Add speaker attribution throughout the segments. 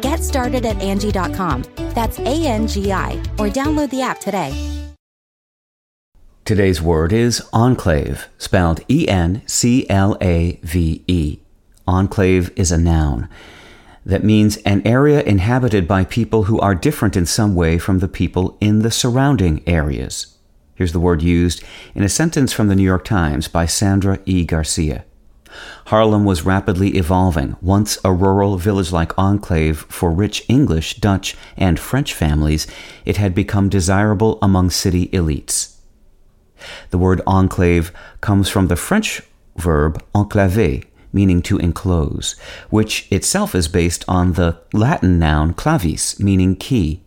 Speaker 1: Get started at Angi.com. That's A N G I, or download the app today.
Speaker 2: Today's word is enclave, spelled E N C L A V E. Enclave is a noun that means an area inhabited by people who are different in some way from the people in the surrounding areas. Here's the word used in a sentence from the New York Times by Sandra E. Garcia. Harlem was rapidly evolving, once a rural village like enclave for rich English, Dutch, and French families, it had become desirable among city elites. The word enclave comes from the French verb enclaver, meaning to enclose, which itself is based on the Latin noun clavis, meaning key.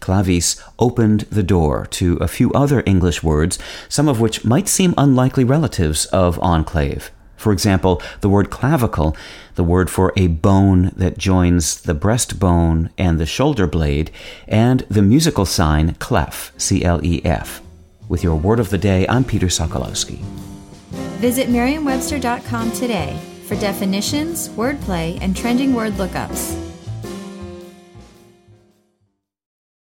Speaker 2: Clavis opened the door to a few other English words, some of which might seem unlikely relatives of enclave. For example, the word clavicle, the word for a bone that joins the breastbone and the shoulder blade, and the musical sign clef, C L E F. With your word of the day, I'm Peter Sokolowski.
Speaker 3: Visit Merriam-Webster.com today for definitions, wordplay, and trending word lookups.